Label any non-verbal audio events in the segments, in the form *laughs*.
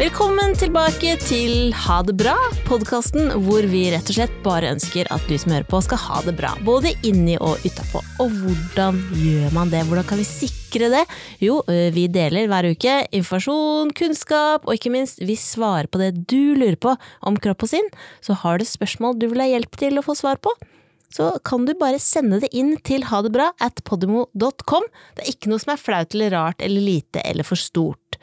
Velkommen tilbake til Ha det bra, podkasten hvor vi rett og slett bare ønsker at du som hører på skal ha det bra. Både inni og utapå. Og hvordan gjør man det? Hvordan kan vi sikre det? Jo, vi deler hver uke informasjon, kunnskap, og ikke minst, vi svarer på det du lurer på om kropp og sinn. Så har du spørsmål du vil ha hjelp til å få svar på, så kan du bare sende det inn til hadebra at podimo.com. Det er ikke noe som er flaut eller rart eller lite eller for stort.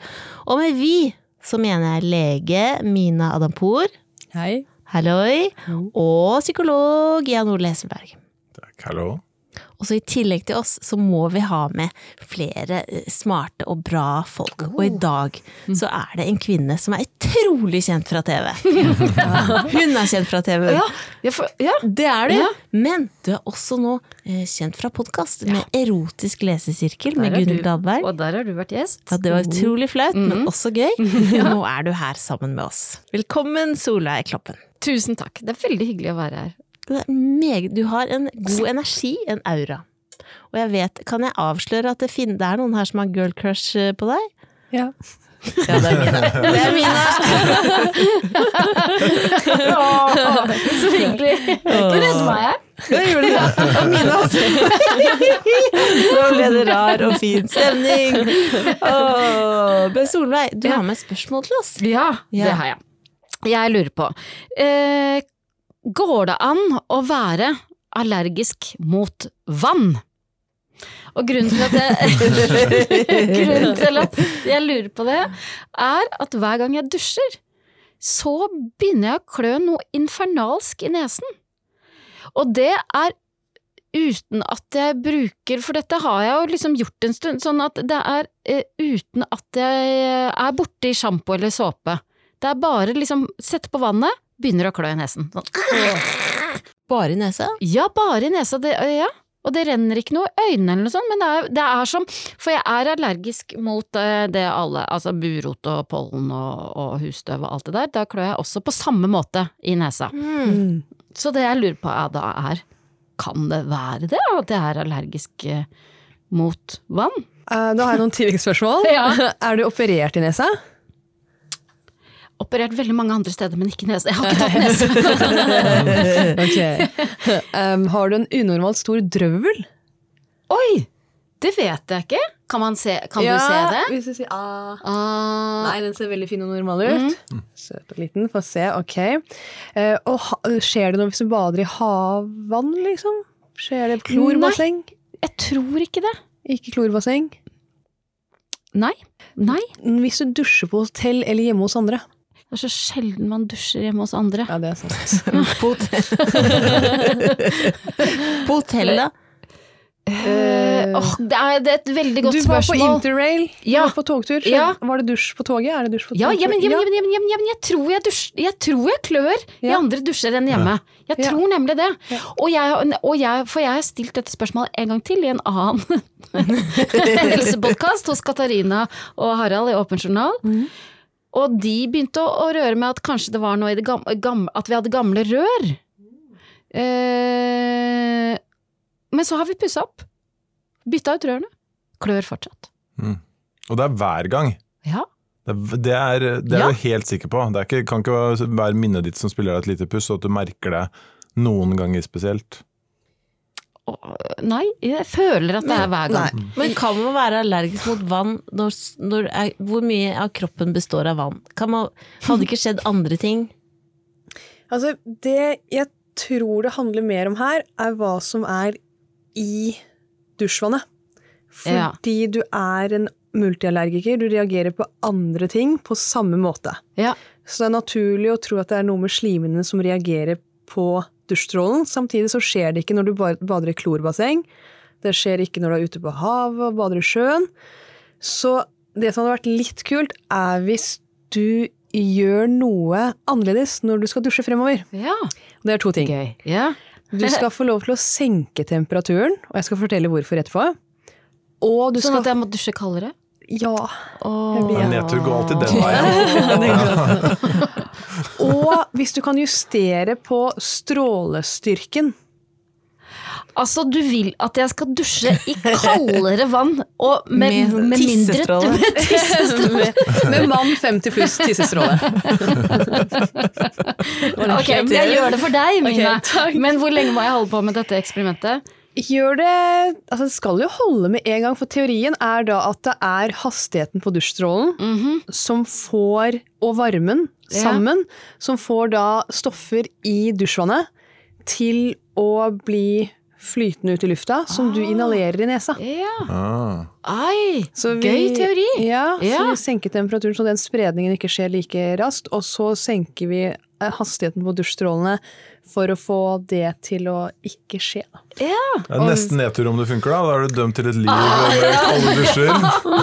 Og med vi så mener jeg lege Mina Adampour, Hei. halloi, og psykolog Jan Ole Hesselberg. Takk, hallo. Og så i tillegg til oss, så må vi ha med flere eh, smarte og bra folk. Og i dag så er det en kvinne som er utrolig kjent fra TV. *laughs* Hun er kjent fra TV. Ja, ja. Det er du. Ja. Men du er også nå eh, kjent fra podkast med Erotisk lesesirkel med Der Gunhild du. Dahlberg. Og der har du vært gjest. Ja, det var utrolig flaut, men også gøy. *laughs* Nå er du her sammen med oss. Velkommen, Solveig Kloppen. Tusen takk. Det er veldig hyggelig å være her. Meget, du har en god energi, en aura. Og jeg vet, kan jeg avsløre at det, finner, det er noen her som har girl crush eh, på deg? Ja. Ja, det er Mina. *laughs* Det er Mina. Så hyggelig. Du redder meg her. Det gjorde det? Og mine også. *laughs* Nå ble det rar og fin stemning. Åh, Men Solveig, du har med et spørsmål til oss. Ja, Ja. det har jeg. Jeg lurer på eh, Går det an å være allergisk mot vann? Og grunnen til, jeg, *laughs* grunnen til at jeg lurer på det, er at hver gang jeg dusjer, så begynner jeg å klø noe infernalsk i nesen. Og det er uten at jeg bruker, for dette har jeg jo liksom gjort en stund, sånn at det er eh, uten at jeg er borti sjampo eller såpe. Det er bare liksom sette på vannet, begynner å klø i nesen. Sånn. *gasps* Bare i nesa? Ja, bare i nesa, det, ja. Og det renner ikke noe i øynene eller noe sånt, men det er, det er som For jeg er allergisk mot eh, det alle Altså burot og pollen og, og husstøv og alt det der. Da klør jeg også på samme måte i nesa. Mm. Så det jeg lurer på er da er Kan det være det, at jeg er allergisk eh, mot vann? Uh, da har jeg noen *laughs* tilleggsspørsmål. Ja. *laughs* Er du operert i nesa? Operert veldig mange andre steder, men ikke nese. Jeg har ikke tatt nese. *laughs* Ok. Um, har du en unormalt stor drøvel? Oi! Det vet jeg ikke. Kan, man se, kan du se det? Ja, Hvis du sier ah. Ah, Nei, den ser veldig fin og normal ut. Søt og liten. Få se, ok. Uh, og ha, skjer det noe hvis du bader i havvann, liksom? Skjer det klorbasseng? Nei, jeg tror ikke det. Ikke klorbasseng? Nei. Nei. Hvis du dusjer på hotell eller hjemme hos andre? Det er så sjelden man dusjer hjemme hos andre. Ja, det er sant. *laughs* På hotellet. *laughs* På hotell, da? Eh, det, er, det er et veldig godt Du var på interrail, Ja. var på togtur. Ja. Var det dusj på toget? Er det dusj på Ja, togtur? ja, men, jamen, jamen, ja, men, ja, men, ja, men, ja, men jeg tror jeg, dusj, jeg tror jeg klør i andre dusjer enn hjemme. Jeg Ja. tror nemlig det. Ja. Og jeg, og jeg, for jeg har stilt dette spørsmålet en gang til i en annen *laughs* helsepodkast hos Katarina og Harald i Åpen journal. Mhm. Og de begynte å, å røre med at kanskje det var noe i det gamle, gamle At vi hadde gamle rør. Eh, men så har vi pussa opp. Bytta ut rørene. Klør fortsatt. Mm. Og det er hver gang. Ja. Det er, det er, Ja. jeg helt sikker på. Det er ikke, kan ikke være minnet ditt som spiller deg et lite puss, og at du merker det noen ganger spesielt. Nei, jeg føler at det er hver gang. Nei. Men kan man være allergisk mot vann når, når er, Hvor mye av kroppen består av vann? Kan man, hadde det ikke skjedd andre ting? Altså, det jeg tror det handler mer om her, er hva som er i dusjvannet. Ja. Fordi du er en multiallergiker, du reagerer på andre ting på samme måte. Ja. Så det er naturlig å tro at det er noe med slimene som reagerer på dusjstrålen. Samtidig så skjer det ikke når du bader i klorbasseng. Det skjer ikke når du er ute på havet og bader i sjøen. Så det som hadde vært litt kult, er hvis du gjør noe annerledes når du skal dusje fremover. Ja, Det er to ting. Okay. Yeah. Du skal få lov til å senke temperaturen, og jeg skal fortelle hvorfor etterpå. Og du Sånn skal at jeg må dusje kaldere? Ja. Nedtur går alltid den veien. *laughs* *laughs* Og hvis du kan justere på strålestyrken. Altså, du vil at jeg skal dusje i kaldere vann og med, Med med mindre tissestråle. *laughs* med tissestråle. med, med mann 50 pluss tissestråle. Ok, jeg gjør det for deg, Mina. Okay, men hvor lenge må jeg holde på med dette eksperimentet? Gjør det Altså, det skal jo holde med en gang, for teorien er da at det er hastigheten på dusjstrålen Mhm. som får, og varmen Ja. sammen, som får da stoffer i dusjvannet til å bli flytende ut i lufta, som du inhalerer i nesa. Ja. Ah. Ai, Så vi- gøy teori. Ja, Ja. så vi senker temperaturen så den spredningen ikke skjer like raskt, og så senker vi eh, hastigheten på dusjstrålene for å få det til å ikke skje. Ja. Det er nesten nedtur om det funker, da. Da er du dømt til et liv med kalde dusjer.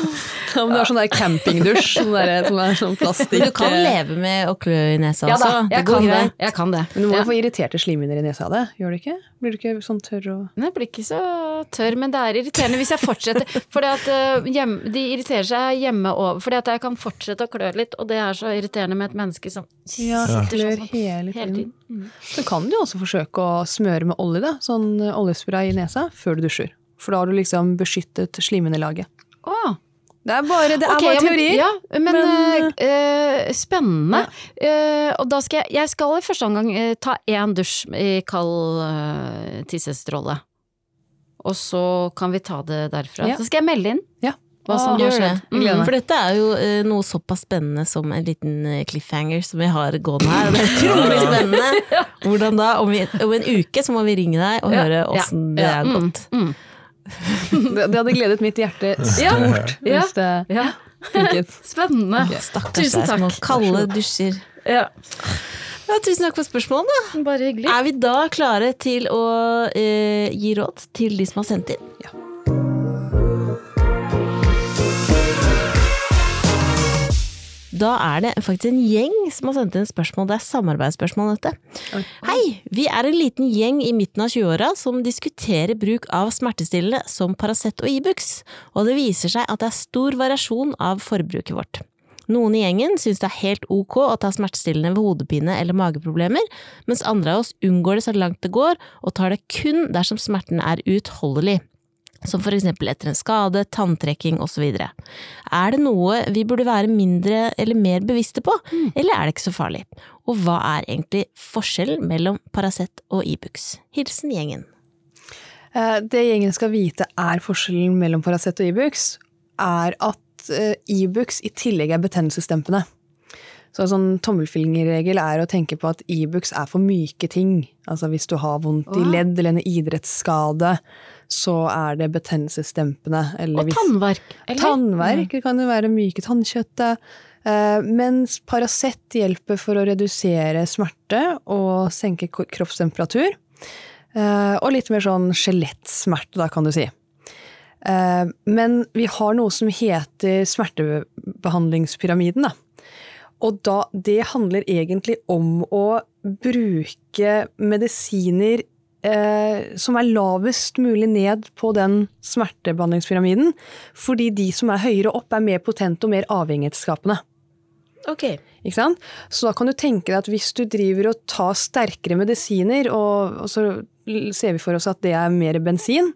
*laughs* *laughs* Ja, du er sånn der campingdusj sånn der, som er sånn plastikk. Men du kan eh, leve med å klø i nesa Ja da, også. jeg kan det. Jeg kan det. Men du må Ja. jo få irriterte slimhinner i nesa av det, gjør du ikke? Blir du ikke sånn tørr og Nei, Jeg blir ikke så tørr, men det er irriterende hvis jeg fortsetter. *laughs* Fordi at eh, hjem, De irriterer seg hjemme over, fordi at jeg kan fortsette å klø litt, og det er så irriterende med et menneske som Ja, sitter klør sånn hele hele tiden. tiden. Mm. Så kan du jo også forsøke å smøre med olje, da. Sånn oljespray i nesa før du dusjer. For da har du liksom beskyttet slimhinnelaget. Å, Det er bare, det er okay, bare ja, men-. Ja, men, Men, uh, spennende. spennende. Uh, og da skal jeg, jeg skal i første omgang uh, ta én dusj i kald uh, tissestråle. Og så kan vi ta det derfra. Ja. Så skal jeg melde inn Ja. hva som har gjør skjedd. det. Mm. For dette er jo eh, noe såpass spennende som en liten cliffhanger som vi har gående her. Og det er *laughs* utrolig spennende. *laughs* Hvordan da? Om, vi, om en uke så må vi ringe deg og Ja, høre ja, åssen det er har mm, gått. Mm. Det, det hadde gledet mitt hjerte stort Ja. hvis det Ja, funket. *laughs* spennende. Stakkars Tusen takk. Små kalde dusjer. Ja. Ja, tusen takk for spørsmålet. da. Bare hyggelig. Er vi da klare til å eh, gi råd til de som har sendt inn? Ja. Da er det faktisk en gjeng som har sendt inn spørsmål. Det er samarbeidsspørsmål, dette. Oi. Hei! Vi er en liten gjeng i midten av 20-åra som diskuterer bruk av smertestillende som Paracet og Ibux, og det viser seg at det er stor variasjon av forbruket vårt. Noen i gjengen syns det er helt ok å ta smertestillende ved hodepine eller mageproblemer, mens andre av oss unngår det så langt det går, og tar det kun dersom smerten er uutholdelig som for eksempel etter en skade, tanntrekking osv. Er det noe vi burde være mindre eller mer bevisste på, eller er det ikke så farlig? Og hva er egentlig forskjellen mellom Paracet og Ibux? Hilsen gjengen. Eh, Det gjengen skal vite er forskjellen mellom Paracet og Ibux, er at Ibux e i tillegg er betennelsesdempende. Så en sånn tommelfingerregel er å tenke på at Ibux er for myke ting. Altså hvis du har vondt i ledd eller en idrettsskade, så er det betennelsesdempende. Eller Og tannverk. eller? Tannverk det kan jo være myke tannkjøttet. Eh, mens Paracet hjelper for å redusere smerte og senke kroppstemperatur. Eh, og litt mer sånn skjelettsmerte, da, kan du si. Eh, men vi har noe som heter smertebehandlingspyramiden, da. Og da, det handler egentlig om å bruke medisiner eh, som er lavest mulig ned på den smertebehandlingspyramiden, fordi de som er høyere opp, er mer potente og mer avhengighetsskapende. Ok. Ikke sant? Så da kan du tenke deg at hvis du driver og tar sterkere medisiner, og, og så ser vi for oss at det er mer bensin,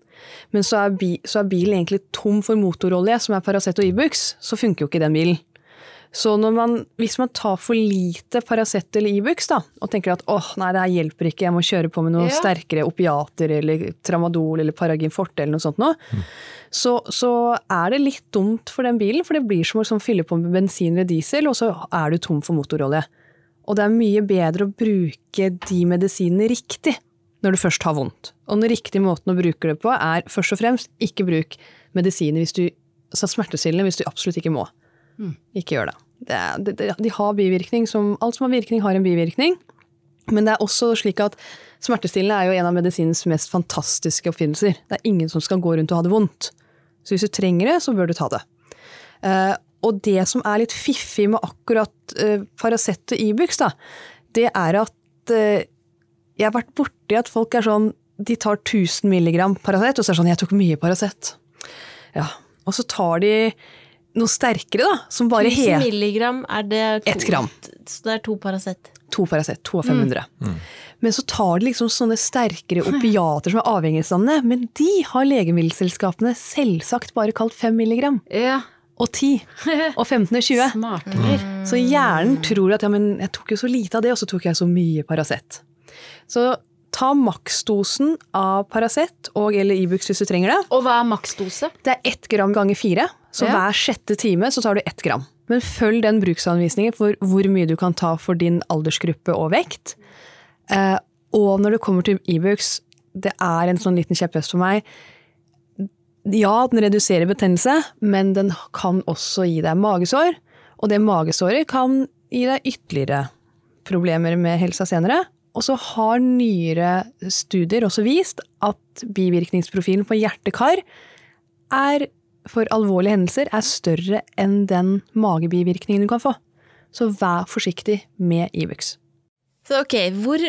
men så er, bi, så er bilen egentlig tom for motorolje, som er Paracet og Ibux, så funker jo ikke den bilen. Så når man, hvis man tar for lite Paracet eller Ibux e og tenker at åh, nei, det her hjelper ikke, jeg må kjøre på med noe Ja. sterkere opiater eller tramadol eller Paragin forte eller noe sånt noe, så, så er det litt dumt for den bilen, for det blir som å liksom, fylle på med bensin eller diesel, og så er du tom for motorolje. Og det er mye bedre å bruke de medisinene riktig når du først har vondt. Og den riktige måten å bruke det på er først og fremst ikke bruk medisiner hvis du, altså smertestillende hvis du absolutt ikke må. Ikke gjør det. det, det de har bivirkning som Alt som har virkning, har en bivirkning. Men det er også slik at smertestillende er jo en av medisinens mest fantastiske oppfinnelser. Det er ingen som skal gå rundt og ha det vondt. Så hvis du trenger det, så bør du ta det. Uh, og det som er litt fiffig med akkurat uh, Paracet og Ibux, e det er at uh, jeg har vært borti at folk er sånn De tar 1000 milligram Paracet, og så er det sånn Jeg tok mye Paracet. Ja. Og så tar de noe sterkere, da, som bare 1000 heter milligram er det to, Ett gram. Så det er to Paracet. to Paracet, to av 500. Men så tar de liksom sånne sterkere opiater som er avhengighetsdannende, men de har legemiddelselskapene selvsagt bare kalt 5 milligram. Ja. Og 10. Og 15 og 20. Smartere. Så hjernen tror at ja, men jeg tok jo så lite av det, og så tok jeg så mye Paracet. Så ta maksdosen av Paracet og eller Ibux hvis du trenger det. Og hva er maksdose? Det er ett gram ganger fire, så Ja. hver sjette time så tar du ett gram. Men følg den bruksanvisningen for hvor mye du kan ta for din aldersgruppe og vekt. Eh, og når det kommer til Ibux, det er en sånn liten kjepphest for meg. Ja, den reduserer betennelse, men den kan også gi deg magesår. Og det magesåret kan gi deg ytterligere problemer med helsa senere. Og så har nyere studier også vist at bivirkningsprofilen på hjertekar er for alvorlige hendelser er større enn den magebivirkningen du kan få. Så vær forsiktig med Ibux. Så ok, hvor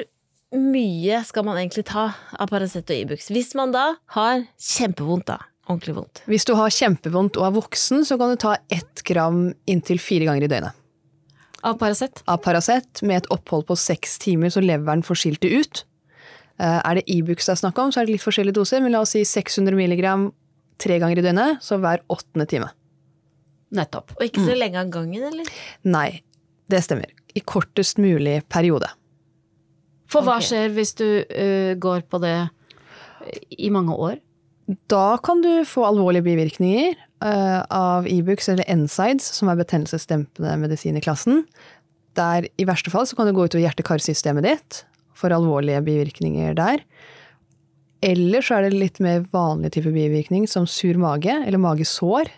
mye skal man egentlig ta av Paracet og Ibux? Hvis man da har kjempevondt, da. Ordentlig vondt. Hvis du har kjempevondt og er voksen, så kan du ta ett gram inntil fire ganger i døgnet. Av Paracet? Av Paracet med et opphold på seks timer så leveren får skilt det ut. Eh, Er det Ibux det er snakk om, så er det litt forskjellige doser, men la oss si 600 milligram tre ganger i døgnet, så hver åttende time. Nettopp. Og ikke så lenge av gangen, eller? Nei, det stemmer. I kortest mulig periode. For hva okay. skjer hvis du uh, går på det i mange år? Da kan du få alvorlige bivirkninger uh, av Ibux eller Ensides, som er betennelsesdempende medisin i klassen. Der i verste fall så kan det gå utover hjerte-karsystemet ditt, for alvorlige bivirkninger der. Eller så er det litt mer vanlig type bivirkning, som sur mage eller magesår.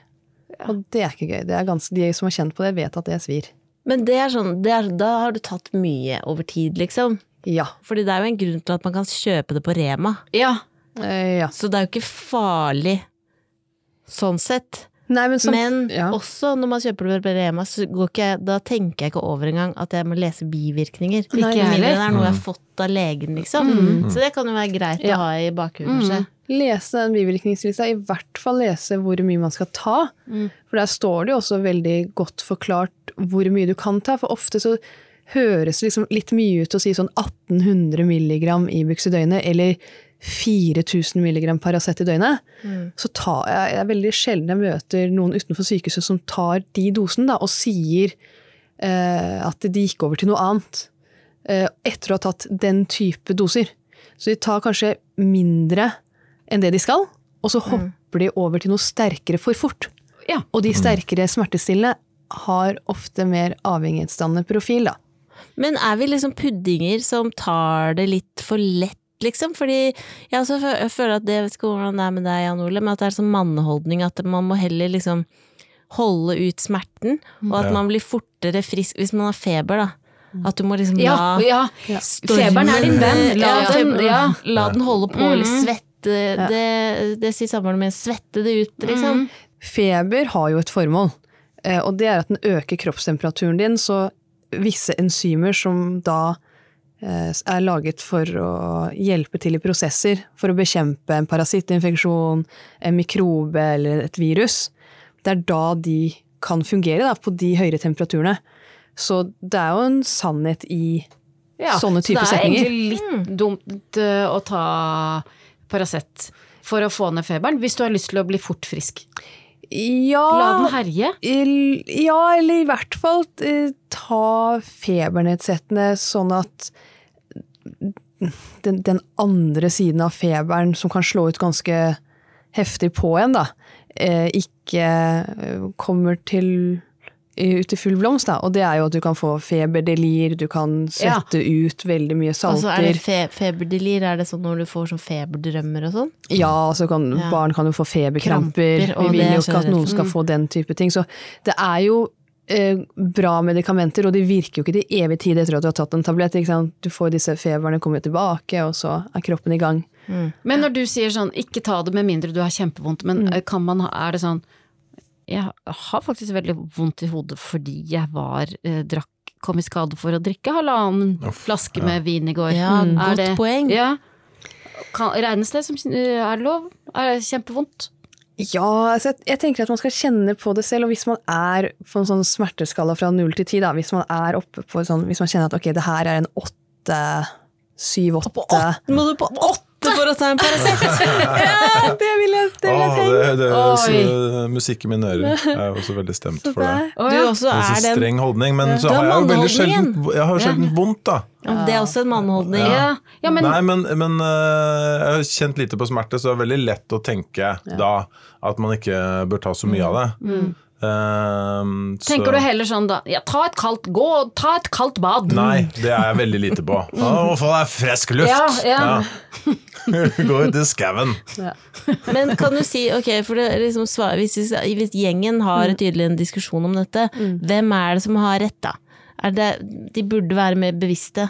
Og det er ikke gøy. Det er ganske, de som har kjent på det, vet at det svir. Men det er sånn, det er, da har du tatt mye over tid, liksom. Ja. Fordi det er jo en grunn til at man kan kjøpe det på Rema. Ja. Eh, ja. Så det er jo ikke farlig sånn sett. Nei, men, som, Men ja. også når man kjøper det på Rema, så går ikke, da tenker jeg ikke over engang at jeg må lese bivirkninger. Ikke mindre heller. det er noe jeg har fått av legen, liksom. Så det kan jo være greit Ja. å ha i bakhuet, mm. lese den bivirkningslista, i hvert fall lese hvor mye man skal ta. For der står det jo også veldig godt forklart hvor mye du kan ta, for ofte så høres det liksom litt mye ut å si sånn 1800 milligram Ibux i døgnet, eller 4000 milligram Paracet i døgnet. Så tar jeg, det er veldig sjelden jeg møter noen utenfor sykehuset som tar de dosene da, og sier eh, at de gikk over til noe annet eh, etter å ha tatt den type doser. Så de tar kanskje mindre enn det de skal, og så hopper de over til noe sterkere for fort. Ja. Og de sterkere smertestillende har ofte mer avhengighetsdannende profil, da. Men er vi liksom puddinger som tar det litt for lett, liksom? Fordi jeg også føler at det, jeg vet ikke hvordan det er med deg, Jan Ole, men at det er sånn manneholdning at man må heller liksom holde ut smerten, og at Ja. man blir fortere frisk hvis man har feber, da. At du må liksom Ja, la ja. stormen- Feberen er din venn. La ja, den- ja. la den holde på, eller Mhm. svette det, det sier samboeren min, svette det ut, liksom. Feber har jo et formål, eh, og det er at den øker kroppstemperaturen din, så visse enzymer som da er laget for å hjelpe til i prosesser for å bekjempe en parasittinfeksjon, en mikrobe eller et virus, det er da de kan fungere da, på de høyere temperaturene. Så det er jo en sannhet i Ja, sånne typer Så det er setninger. egentlig litt dumt eh, å ta Paracet for å få ned feberen, hvis du har lyst til å bli fort frisk. Ja, La den herje. Ja, eller i hvert fall eh, ta febernedsettende sånn at den, den andre siden av feberen, som kan slå ut ganske heftig på en, da, eh, ikke eh, kommer til ut i full blomst, da. Og det er jo at du kan få feberdelir, du kan Ja. ut veldig mye Altså, er salter. det fe feberdelir? Er det sånn når du får sånn feberdrømmer og sånn? Ja, altså kan Ja. barn kan jo få feberkramper. Kramper, Vi vil jo ikke at noen skal få den type ting. Så det er jo bra medikamenter, og de virker jo ikke til evig tid etter at du har tatt en tablett. Ikke sant? Du får disse feberne kommer tilbake, og så er kroppen i gang. Men når du sier sånn, ikke ta det med mindre du har kjempevondt, men mm. kan man ha, er det sånn Jeg har faktisk veldig vondt i hodet fordi jeg var, eh, drakk, kom i skade for å drikke halvannen Uff, flaske ja. med vin i går. Ja, Mm. godt poeng. Ja. Kan, regnes det som eh, er det lov? Er det kjempevondt? Ja, altså jeg, jeg tenker at man skal kjenne på det selv, og hvis man er på en sånn smerteskala fra null til ti, hvis man er oppe på sånn, hvis man kjenner at ok, det her er en åtte, syv, På åtte åtte må du på åtte for å ta en Paracet! *laughs* Ja, det vil jeg, det vil jeg tenke. det, det, så, musikk i mine ører. Er også veldig stemt Så for det. Du også Det er så den streng holdning, men så har har jeg jo veldig sjelden, jeg har sjelden vondt, da. Ja, Det er også en manneholdning. Ja. ja, men Nei, men, men øh, jeg har kjent lite på smerte, så det er veldig lett å tenke da at man ikke bør ta så mye av det. Ehm, så- tenker du heller sånn da Ja, ta et kaldt Gå, ta et kaldt bad. Nei, det er jeg veldig lite på. *laughs* Å, få deg frisk luft! Ja, ja. *laughs* *laughs* Gå ut i skauen. Men kan du si, ok, for det er liksom hvis, hvis gjengen har tydelig en diskusjon om dette, hvem er det som har rett da? Er det, de burde være mer bevisste.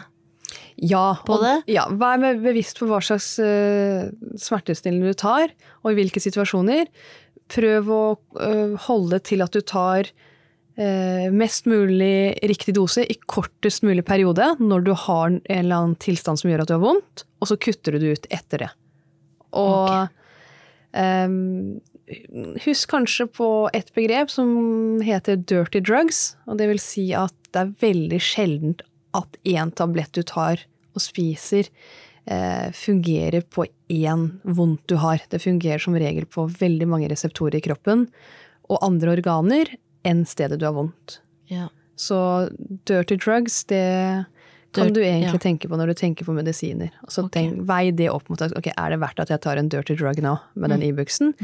Ja, På og- Ja, vær med bevisst på hva slags uh, smertestillende du tar, og i hvilke situasjoner. Prøv å øh, holde til at du tar øh, mest mulig riktig dose i kortest mulig periode når du har en eller annen tilstand som gjør at du har vondt, og så kutter du det ut etter det. Og ehm, husk kanskje på et begrep som heter dirty drugs, og det vil si at det er veldig sjeldent at én tablett du tar og spiser, eh, fungerer på én vondt du har. Det fungerer som regel på veldig mange reseptorer i kroppen og andre organer enn stedet du har vondt. Ja. Så dirty drugs, det kan Dirt- du egentlig ja. tenke på når du tenker på medisiner. Og så Ok. tenk, Vei det opp mot at ok, er det verdt at jeg tar en dirty drug nå med den Ibux-en,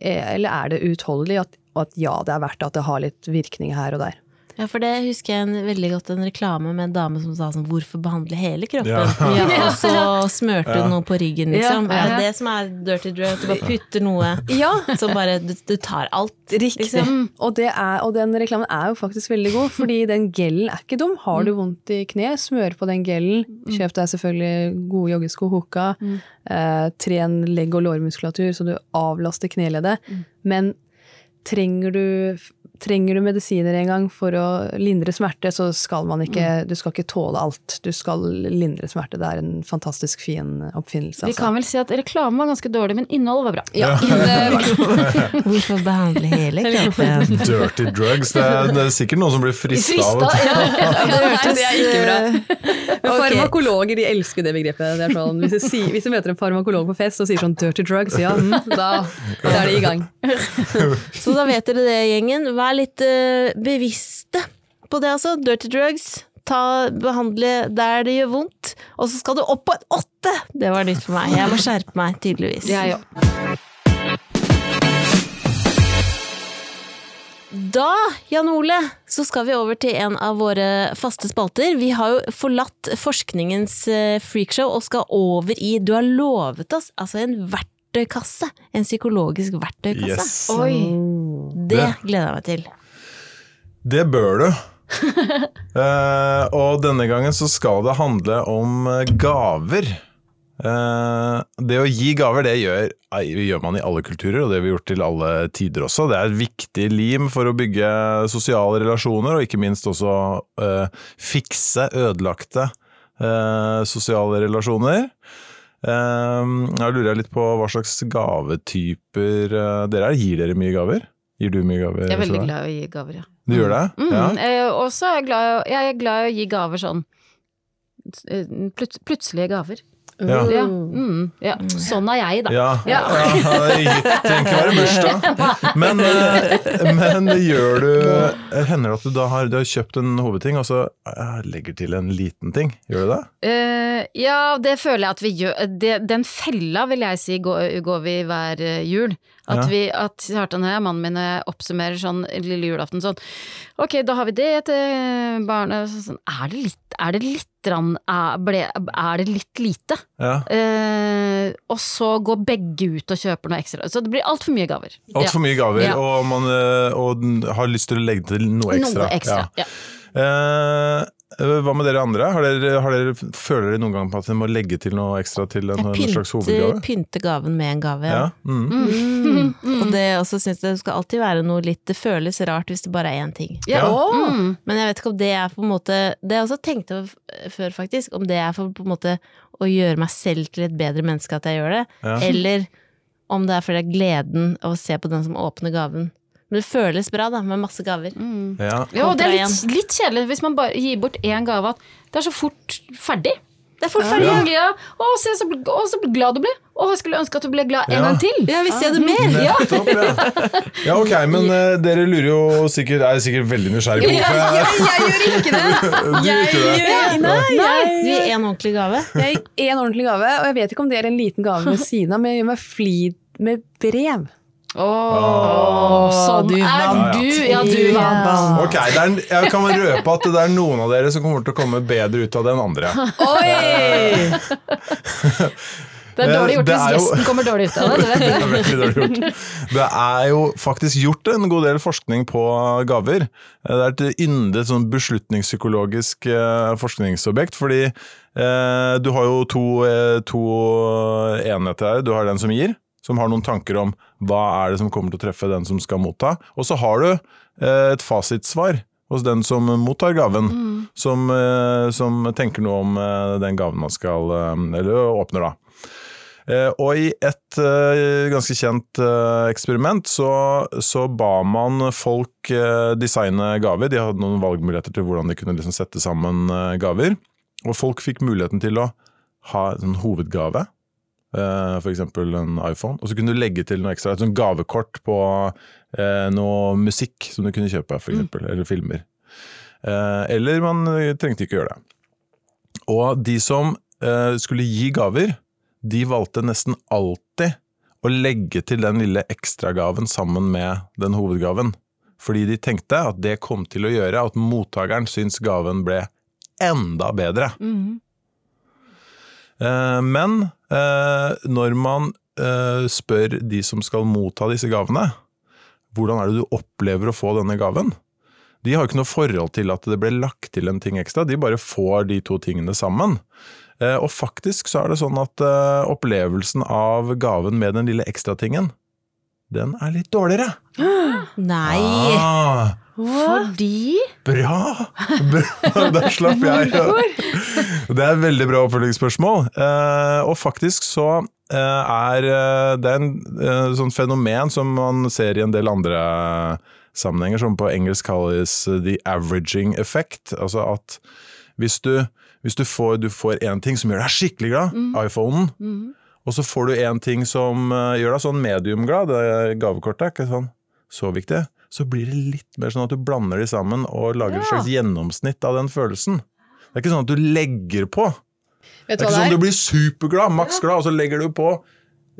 Eh, eller er det uutholdelig at, at ja, det er verdt at det har litt virkning her og der. Ja, for det husker jeg en, veldig godt en reklame med en dame som sa sånn 'hvorfor behandle hele kroppen'? Ja. *laughs* Ja, og så smurte hun noe på ryggen, liksom. Ja, ja. Det som er dirty drug? Du bare putter noe Ja, som bare Du, du tar alt. Riktig. Liksom. Og, det er, og den reklamen er jo faktisk veldig god, fordi den gelen er ikke dum. Har du vondt i kne, smør på den gelen. Kjøp deg selvfølgelig gode joggesko Hoka. Eh, tren legg- og lårmuskulatur så du avlaster kneleddet. Men trenger du, trenger du medisiner en gang for å lindre smerte, så skal man ikke Du skal ikke tåle alt. Du skal lindre smerte. Det er en fantastisk fin oppfinnelse. Vi Altså. kan vel si at reklame var ganske dårlig, men innholdet var bra. Ja, var *laughs* Hvorfor behandle hele kroppen? Dirty drugs. Det er, det er sikkert noen som blir frista av det. ja. *laughs* Nei, det er ikke bra. Men Ok. Farmakologer de elsker det begrepet. Det er sånn, hvis, du sier, hvis du møter en farmakolog på fest og sier sånn 'dirty drugs', ja, mm, da, da er det i gang. *laughs* Så da vet dere det, gjengen. Vær litt eh, bevisste på det, altså. Dirty drugs. Ta, behandle der det gjør vondt, og så skal du opp på et åtte! Det var nytt for meg. Jeg må skjerpe meg, tydeligvis. Ja, ja. Da, Jan Ole, så skal vi over til en av våre faste spalter. Vi har jo forlatt forskningens eh, freakshow og skal over i Du har lovet oss altså en verktøykasse. En psykologisk verktøykasse. Yes. Oi. Det Det- gleder jeg meg til. Det bør du. *laughs* Eh, og denne gangen så skal det handle om eh, gaver. Eh, det å gi gaver, det gjør, gjør man i alle kulturer, og det har vi gjort til alle tider også. Det er et viktig lim for å bygge sosiale relasjoner, og ikke minst også eh, fikse ødelagte eh, sosiale relasjoner. Jeg lurer litt på hva slags gavetyper dere er. Gir dere mye gaver? Gir du mye gaver? Jeg er veldig glad i å gi gaver, ja. Du gjør det? Mm, Ja. eh, og så er jeg glad, jeg er glad i å gi gaver sånn eh, plut, Plutselige gaver. Ja. Ja. Mm, ja. Sånn er jeg, da. Ja, ja. Ja. det trenger ikke være bursdag. Men, eh, men gjør du Hender det at du da har, du har kjøpt en hovedting, og så eh, legger til en liten ting? Gjør du det? Uh, ja, det føler jeg at vi gjør. Det, den fella vil jeg si går, går vi hver jul. At Ja. vi, at Kjartan og jeg, mannen min, oppsummerer sånn lille julaften sånn Ok, da har vi det til barnet. Sånn, er det litt, er det litt er, det litt lite? Ja. Eh, og så går begge ut og kjøper noe ekstra. Så det blir altfor mye gaver. Altfor mye gaver, Ja. og man eh, og har lyst til å legge til noe ekstra. Noe ekstra. Ja. Eh, hva med dere andre? Har dere, har dere, føler dere noen gang på at dere må legge til noe ekstra til en, pynte, en slags hovedgave? hovedgave? pynter gaven med en gave. Ja. Ja. Mm. Mm. Og det også synes jeg det skal alltid være noe litt Det føles rart hvis det bare er én ting. Ja. Ja. Mm. Men jeg vet ikke om det er på en måte Det har jeg også tenkt over før, faktisk. Om det er for på en måte å gjøre meg selv til et bedre menneske at jeg gjør det. Ja. Eller om det er fordi det er gleden av å se på den som åpner gaven. Men det føles bra, da, med masse gaver. Mm. Ja, Jo, det er litt, litt kjedelig hvis man bare gir bort én gave, at det er så fort ferdig. Det er fort Ferdig, Ja. ja. Å, se så, å, så glad du ble. Å, jeg skulle ønske at du ble glad en Ja. gang til. Ja, hvis jeg det mer? Nettopp, ja. ja, *laughs* ok, men uh, dere lurer jo sikkert Er sikkert veldig nysgjerrig på hvorfor jeg Jeg gjør ikke det! *laughs* Du jeg ikke det? gjør, nei, Nei, du gir én ordentlig gave. Jeg gir én ordentlig gave, og jeg vet ikke om det er en liten gave ved siden av, men jeg gjør meg flid med brev. Åh, sånn du er du. Ja, du vant. Ok, det er, Jeg kan røpe at det er noen av dere som kommer til å komme bedre ut av det enn andre. Oi! *laughs* Det er dårlig gjort hvis er jo- gjesten kommer dårlig ut av det. Det *laughs* det. er veldig dårlig gjort. Det er jo faktisk gjort en god del forskning på gaver. Det er et yndet sånn beslutningspsykologisk eh, forskningsobjekt, fordi eh, du har jo to, eh, to enheter her. Du har den som gir, som har noen tanker om hva er det som kommer til å treffe den som skal motta. Og så har du eh, et fasitsvar hos den som mottar gaven, som, eh, som tenker noe om eh, den gaven man skal Eller åpner, da. Eh, og i et ganske kjent eksperiment så, så ba man folk designe gaver. De hadde noen valgmuligheter til hvordan de kunne liksom sette sammen gaver. Og folk fikk muligheten til å ha en hovedgave, eh, f.eks. en iPhone. Og så kunne du legge til noe ekstra, et sånt gavekort på eh, noe musikk som du kunne kjøpe, f.eks., eksempel eller filmer. Eh, eller man trengte ikke gjøre det. Og de som eh, skulle gi gaver, de valgte nesten alltid å legge til den lille ekstragaven sammen med den hovedgaven. Fordi de tenkte at det kom til å gjøre at mottakeren syns gaven ble enda bedre. Eh, Men eh, når man eh, spør de som skal motta disse gavene, hvordan er det du opplever å få denne gaven? De har jo ikke noe forhold til at det ble lagt til en ting ekstra, de bare får de to tingene sammen. Eh, Og faktisk så er det sånn at eh, opplevelsen av gaven med den lille ekstratingen, den er litt dårligere. *gasps* Nei. Ah, Fordi bra! bra! Der slapp jeg. Det er et veldig bra oppfølgingsspørsmål. Eh, og faktisk så eh, er eh, det en sånn fenomen som man ser i en del andre sammenhenger, som på engelsk kalles the averaging effect. Altså at hvis du, hvis du får du får én ting som gjør deg skikkelig glad, iPhonen, og så får du én ting som gjør deg sånn medium glad, det gavekortet er ikke sånn så viktig, så blir det litt mer sånn at du blander de sammen og lager et slags gjennomsnitt av den følelsen. Det er ikke sånn at du legger på. Vet Det du er ikke sånn at du er? blir superglad, maks glad, og så legger du på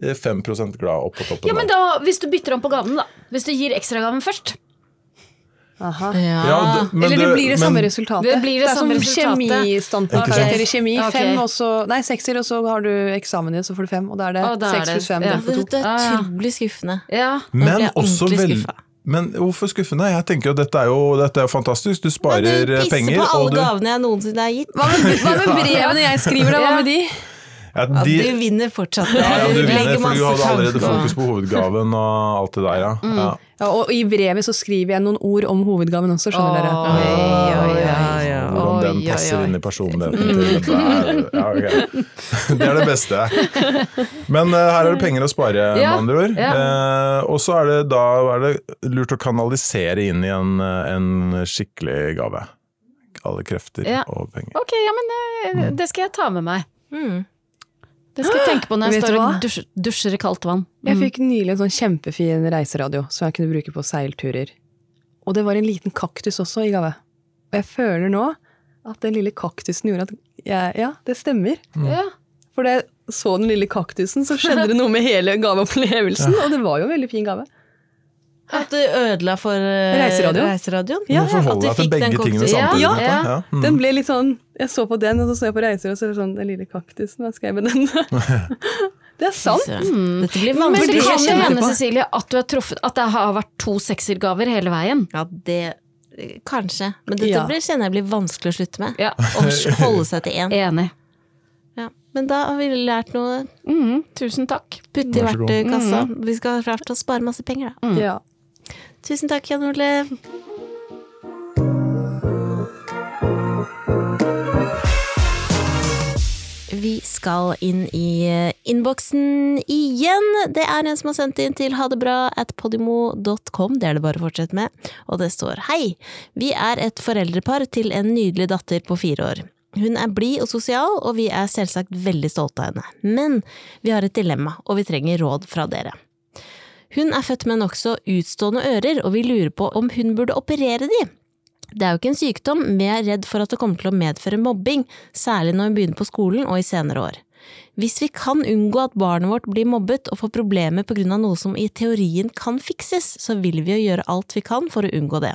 eh, 5 glad opp på toppen. Ja, men da, hvis du bytter om på gaven, da. Hvis du gir ekstragaven først. Aha. Ja. Ja, det- men Eller det blir det men- samme resultatet. Det blir det er samme som resultatet. kjemistandpunktkarakter i kjemi. Okay. Fem, og så, nei, sekser, og så har du eksamen din, så får du fem. Og da er det er seks det- pluss fem ja. Dette er ja. utrolig skuffende. Ja. Men også ordentlig vel... skuffa. Men hvorfor skuffende? Jeg tenker jo dette er jo dette er fantastisk. Du sparer Men du eh, pisser penger. på alle du, gavene jeg noensinne har gitt. Hva med, hva med brevene *laughs* jeg skriver, da? Hva med de? ja, Ja, du vinner fortsatt. ja, ja, du vinner, for du hadde allerede fokus på hovedgaven og alt det der, ja. Mm. ja. Og i brevet så skriver jeg noen ord om hovedgaven også, skjønner dere. Oi, oi, oi. Den oi, passer oi. inn i personligheten til dette. Ja, okay. *laughs* Det er det beste. Men uh, her er det penger å spare, med andre ord. ja. Uh, og så er det da er det lurt å kanalisere inn i en, eh, en skikkelig gave. Alle krefter Ja. og penger. Ok, ja, men eh, det skal jeg ta med meg. Mm. Det skal jeg tenke på når jeg står og dusjer, dusjer i kaldt vann. Jeg fikk nylig en sånn kjempefin reiseradio som jeg kunne bruke på seilturer. Og det var en liten kaktus også i gave. Og jeg føler nå at den lille kaktusen gjorde at jeg, Ja, det stemmer. Ja. For da jeg så den lille kaktusen, så skjedde det noe med hele gaveopplevelsen. Og det var jo en veldig fin gave. At du ødela for eh, Reiseradioen? reiseradioen? Du må forholde At du deg til fikk den begge tingene samtidig. Ja, ja. Ja. Mm. Den ble litt sånn Jeg så på den, og så så jeg på reiser, og så er det sånn Den lille kaktusen, hva skal jeg med den? *laughs* det er sant. Mm. Dette blir Men vanskelig. det kan jo hende. Cecilie, at du har truffet At det har vært to seksergaver hele veien. Ja, det Kanskje. Men dette Ja. blir, kjenner jeg blir vanskelig å slutte med. Ja. Å holde seg til én. Enig. Ja. Men da har vi lært noe. Mm, tusen takk. Putte i verktøykassa. Mm. Vi skal klart å spare masse penger, da. Ja. Tusen takk, Jan Ole. Vi skal inn i eh, innboksen igjen. Det er en som har sendt inn til hadebra at podimo.com, det er det bare å fortsette med. Og det står Hei! Vi er et foreldrepar til en nydelig datter på fire år. Hun er blid og sosial, og vi er selvsagt veldig stolte av henne. Men vi har et dilemma, og vi trenger råd fra dere. Hun er født med nokså utstående ører, og vi lurer på om hun burde operere de. Det er jo ikke en sykdom, jeg er redd for at det kommer til å medføre mobbing, særlig når vi begynner på skolen og i senere år. Hvis vi kan unngå at barnet vårt blir mobbet og får problemer av noe som i teorien kan fikses, så vil vi jo gjøre alt vi kan for å unngå det.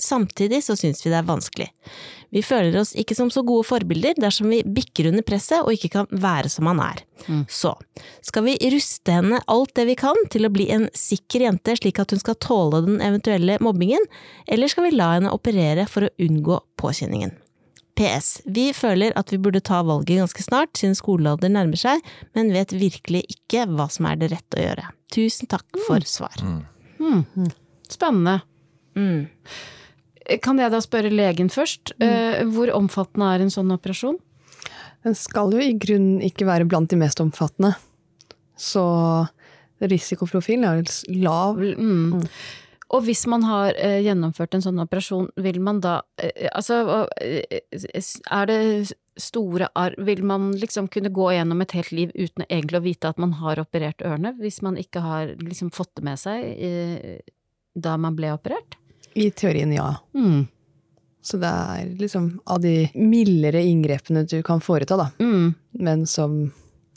Samtidig så syns vi det er vanskelig. Vi føler oss ikke som så gode forbilder dersom vi bikker under presset og ikke kan være som han er. Så, skal vi ruste henne alt det vi kan til å bli en sikker jente slik at hun skal tåle den eventuelle mobbingen, eller skal vi la henne operere for å unngå påkjenningen? PS. Vi føler at vi burde ta valget ganske snart, siden skolealder nærmer seg, men vet virkelig ikke hva som er det rette å gjøre. Tusen takk for svar. Spennende. Mm. Kan jeg da spørre legen først? Mm. Hvor omfattende er en sånn operasjon? Den skal jo i grunnen ikke være blant de mest omfattende. Så risikoprofilen er vel lav. Mm. Og hvis man har eh, gjennomført en sånn operasjon, vil man da eh, Altså, eh, er det store arr Vil man liksom kunne gå gjennom et helt liv uten egentlig å vite at man har operert ørene, hvis man ikke har liksom fått det med seg eh, da man ble operert? I teorien, ja. Mm. Så det er liksom av de mildere inngrepene du kan foreta, da. Mm. Men som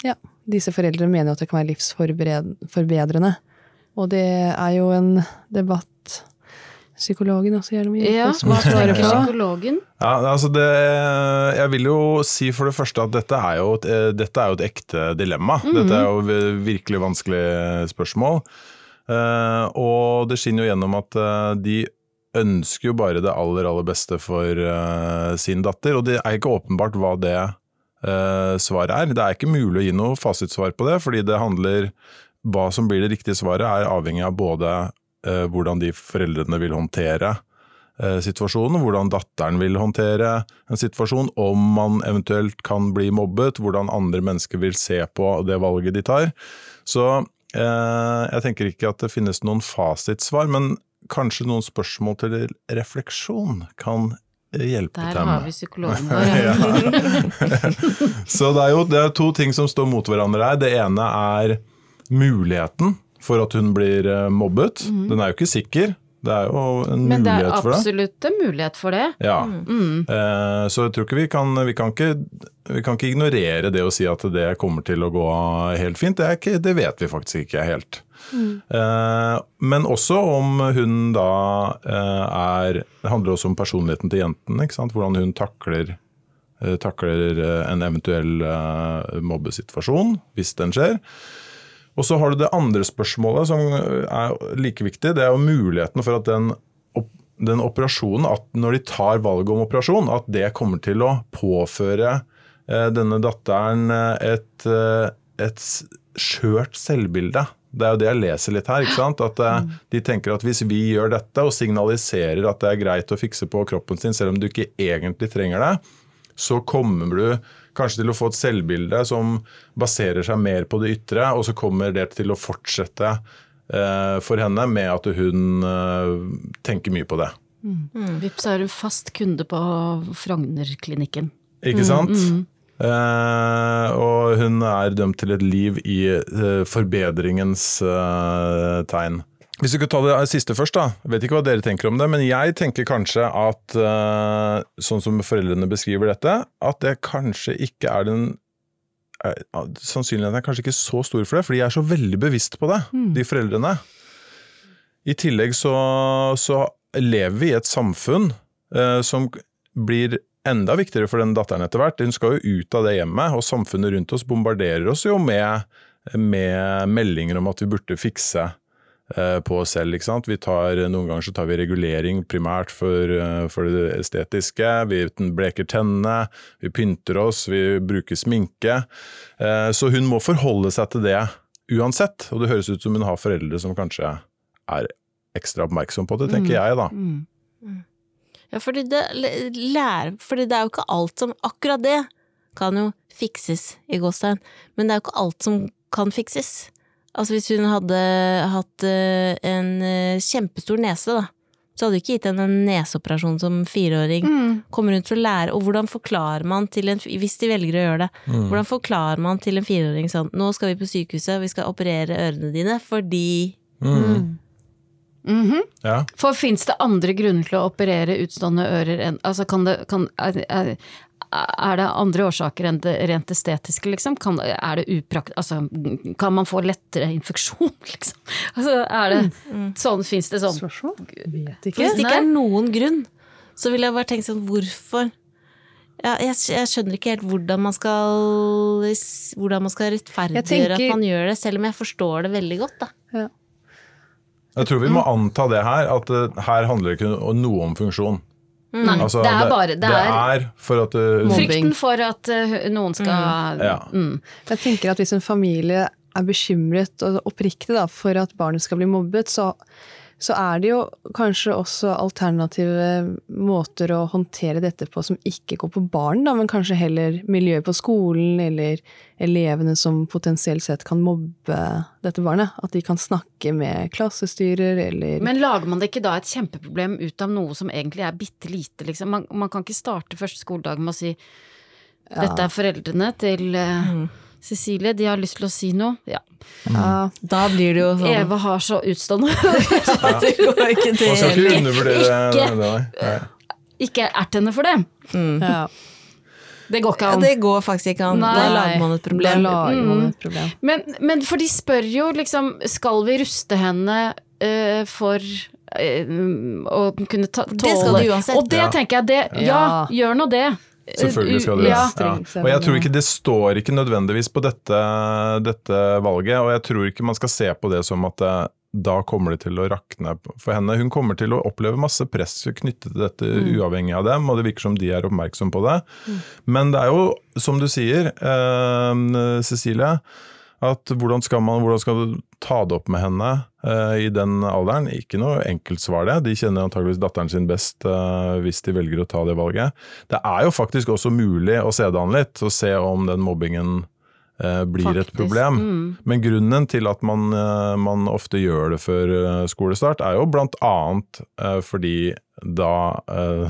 ja, disse foreldrene mener at det kan være livsforbedrende. Og det er jo en debatt psykologen også gjerne mye. Ja, hva tenker psykologen? Ja, altså det, jeg vil jo si for det første at dette er jo et, eh, dette er jo et ekte dilemma. Dette er jo virkelig vanskelig spørsmål. Eh, og det skinner jo gjennom at eh, de ønsker jo bare det aller, aller beste for uh, sin datter. Og det er ikke åpenbart hva det uh, svaret er. Det er ikke mulig å gi noe fasitsvar på det, fordi det handler Hva som blir det riktige svaret, er avhengig av både uh, hvordan de foreldrene vil håndtere situasjonen, hvordan datteren vil håndtere en situasjon, om man eventuelt kan bli mobbet, hvordan andre mennesker vil se på det valget de tar. Så jeg tenker ikke at det finnes noen fasitsvar, men kanskje noen spørsmål til refleksjon kan eh, hjelpe Der dem. har vi psykologen *laughs* vår. *laughs* Så det er jo det er to ting som står mot hverandre her. Det ene er muligheten for at hun blir eh, mobbet. Den er jo ikke sikker. Det er jo en. Men det er mulighet for det. absolutt en mulighet for det. Ja. Mm. Eh, Så jeg tror ikke vi kan vi kan ikke, vi kan ikke ignorere det å si at det kommer til å gå helt fint. Det, er ikke, det vet vi faktisk ikke helt. Eh, Men også om hun da eh, er Det handler også om personligheten til jenten. Hvordan hun takler, eh, takler en eventuell mobbesituasjon, hvis den skjer. Og så har du det andre spørsmålet som er like viktig. Det er jo muligheten for at den, den operasjonen, at når de tar valget om operasjon, at det kommer til å påføre denne datteren et, et skjørt selvbilde. Det er jo det jeg leser litt her. ikke sant? At eh, De tenker at hvis vi gjør dette og signaliserer at det er greit å fikse på kroppen sin, selv om du ikke egentlig trenger det, så kommer du kanskje til å få et selvbilde som baserer seg mer på det ytre, og så kommer det til å fortsette eh, for henne med at hun eh, tenker mye på det. Vips er en fast kunde på Frognerklinikken. Ikke sant? Eh, og hun er dømt til et liv i eh, forbedringens eh, tegn. Hvis vi kan ta det siste først, da. Jeg vet ikke hva dere tenker om det, men jeg tenker kanskje at, eh, sånn som foreldrene beskriver dette, at det kanskje ikke er den Sannsynligheten er kanskje ikke så stor for det, for de er så veldig bevisst på det, de foreldrene. I tillegg så, så lever vi i et samfunn eh, som blir enda viktigere for den datteren etter hvert. Hun skal jo ut av det hjemmet, og samfunnet rundt oss bombarderer oss jo med, med meldinger om at vi burde fikse eh, på oss selv. Tar, noen ganger så tar vi regulering primært for, eh, for det estetiske. Vi bleker tennene, vi pynter oss, vi bruker sminke. Eh, Så hun må forholde seg til det uansett. Og det høres ut som hun har foreldre som kanskje er ekstra oppmerksom på det, tenker jeg da. Mm. Ja, fordi det, lærer, fordi det er jo ikke alt som Akkurat det kan jo fikses, i gåstegn. Men det er jo ikke alt som kan fikses. Altså hvis hun hadde hatt eh, en eh, kjempestor nese, da, så hadde du ikke gitt henne en neseoperasjon som fireåring. Mm. Kommer hun til å lære, og hvordan forklarer man til en Hvis de velger å gjøre det, Mm. hvordan forklarer man til en fireåring sånn Nå skal vi på sykehuset, vi skal operere ørene dine fordi Mm. Mhm. Ja. For fins det andre grunner til å operere utstående ører enn Altså kan det kan, er, er, er det andre årsaker enn det rent estetiske, liksom? Kan, er det uprakt... Altså, kan man få lettere infeksjon, *laughs* liksom? Altså, er det sånn, fins det sånn Spørsmål? Vet ikke. Hvis det ikke er noen grunn, så vil jeg bare tenke sånn Hvorfor? Ja, jeg, jeg skjønner ikke helt hvordan man skal Hvordan man skal rettferdiggjøre tenker- at man gjør det, selv om jeg forstår det veldig godt. Da. Jeg tror vi må anta det her, at det, her handler det ikke om noe om funksjon. Nei, Altså, det er bare Det er er for at uh, frykten for at uh, noen skal Ja. mm. Jeg tenker at hvis en familie er bekymret og oppriktig da, for at barnet skal bli mobbet, så, så er det jo kanskje også alternative måter å håndtere dette på som ikke går på barn, da, men kanskje heller miljøet på skolen eller elevene som potensielt sett kan mobbe dette barnet. At de kan snakke med klassestyrer eller Men lager man det ikke da et kjempeproblem ut av noe som egentlig er bitte lite, liksom? Man, man kan ikke starte første skoledag med å si dette er foreldrene til eh, Cecilie, de har lyst til å si noe. Ja. Mm. Da blir det jo sånn Eva har så utstående *laughs* Det går ikke til Man skal ikke undervurdere det. Ikke. det nei. Nei. Ikke ert henne for det. ja. Det går ikke Ja, det går faktisk ikke an. Da lager man et problem. man et problem. Men, men for de spør jo liksom Skal vi ruste henne uh, for uh, å kunne ta, tåle Det skal du uansett. Og det Ja. tenker jeg det, ja, Ja. gjør nå det. Selvfølgelig skal du det. Ja. Og jeg tror ikke det står ikke nødvendigvis på dette, dette valget, og jeg tror ikke man skal se på det som at eh, da kommer det til å rakne for henne. Hun kommer til å oppleve masse press knyttet til dette uavhengig av dem, og det virker som de er oppmerksom på det. Men det er jo, som du sier, eh, Cecilie, at hvordan skal man hvordan skal du ta det opp med henne uh, i den alderen? Ikke noe enkelt svar det. De kjenner antageligvis datteren sin best uh, hvis de velger å ta det valget. Det er jo faktisk også mulig å se det an litt, og se om den mobbingen eh, blir et problem. mm. Men grunnen til at man, eh, man ofte gjør det før eh, skolestart, er jo blant annet fordi da,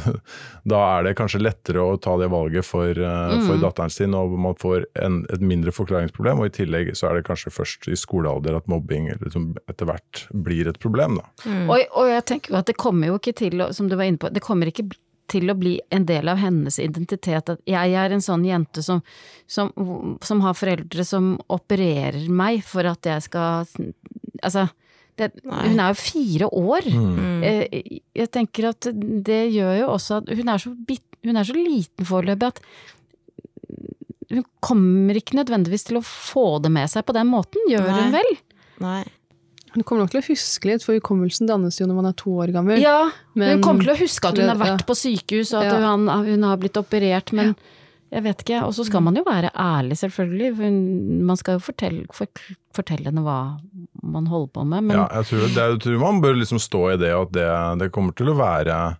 *laughs* da er det kanskje lettere å ta det valget for, mm. for Mm. datteren sin, og man får en, et mindre forklaringsproblem. Og i tillegg så er det kanskje først i skolealder at mobbing liksom etter hvert blir et problem. Da. Og, og jeg tenker jo at det kommer jo ikke til som du var inne på, det kommer ikke til å bli en del av hennes identitet at jeg er en sånn jente som, som, som har foreldre som opererer meg for at jeg skal Altså, det, hun er jo fire år. Mm. Eh, Jeg tenker at det gjør jo også at hun er så, bit, hun er så liten foreløpig at hun kommer ikke nødvendigvis til å få det med seg på den måten, gjør Nei. hun vel? Nei. Hun kommer nok til å huske litt, for hukommelsen dannes jo når man er to år gammel. Ja, Men- hun kommer til å huske at hun har vært på sykehus og at Ja. hun, hun har blitt operert, men jeg vet ikke. Og så skal man jo være ærlig, selvfølgelig. Hun, man skal jo fortelle, for, fortelle henne hva man holder på med, men Ja, jeg tror, det, jeg tror man bør liksom stå i det, og at det, det kommer til å være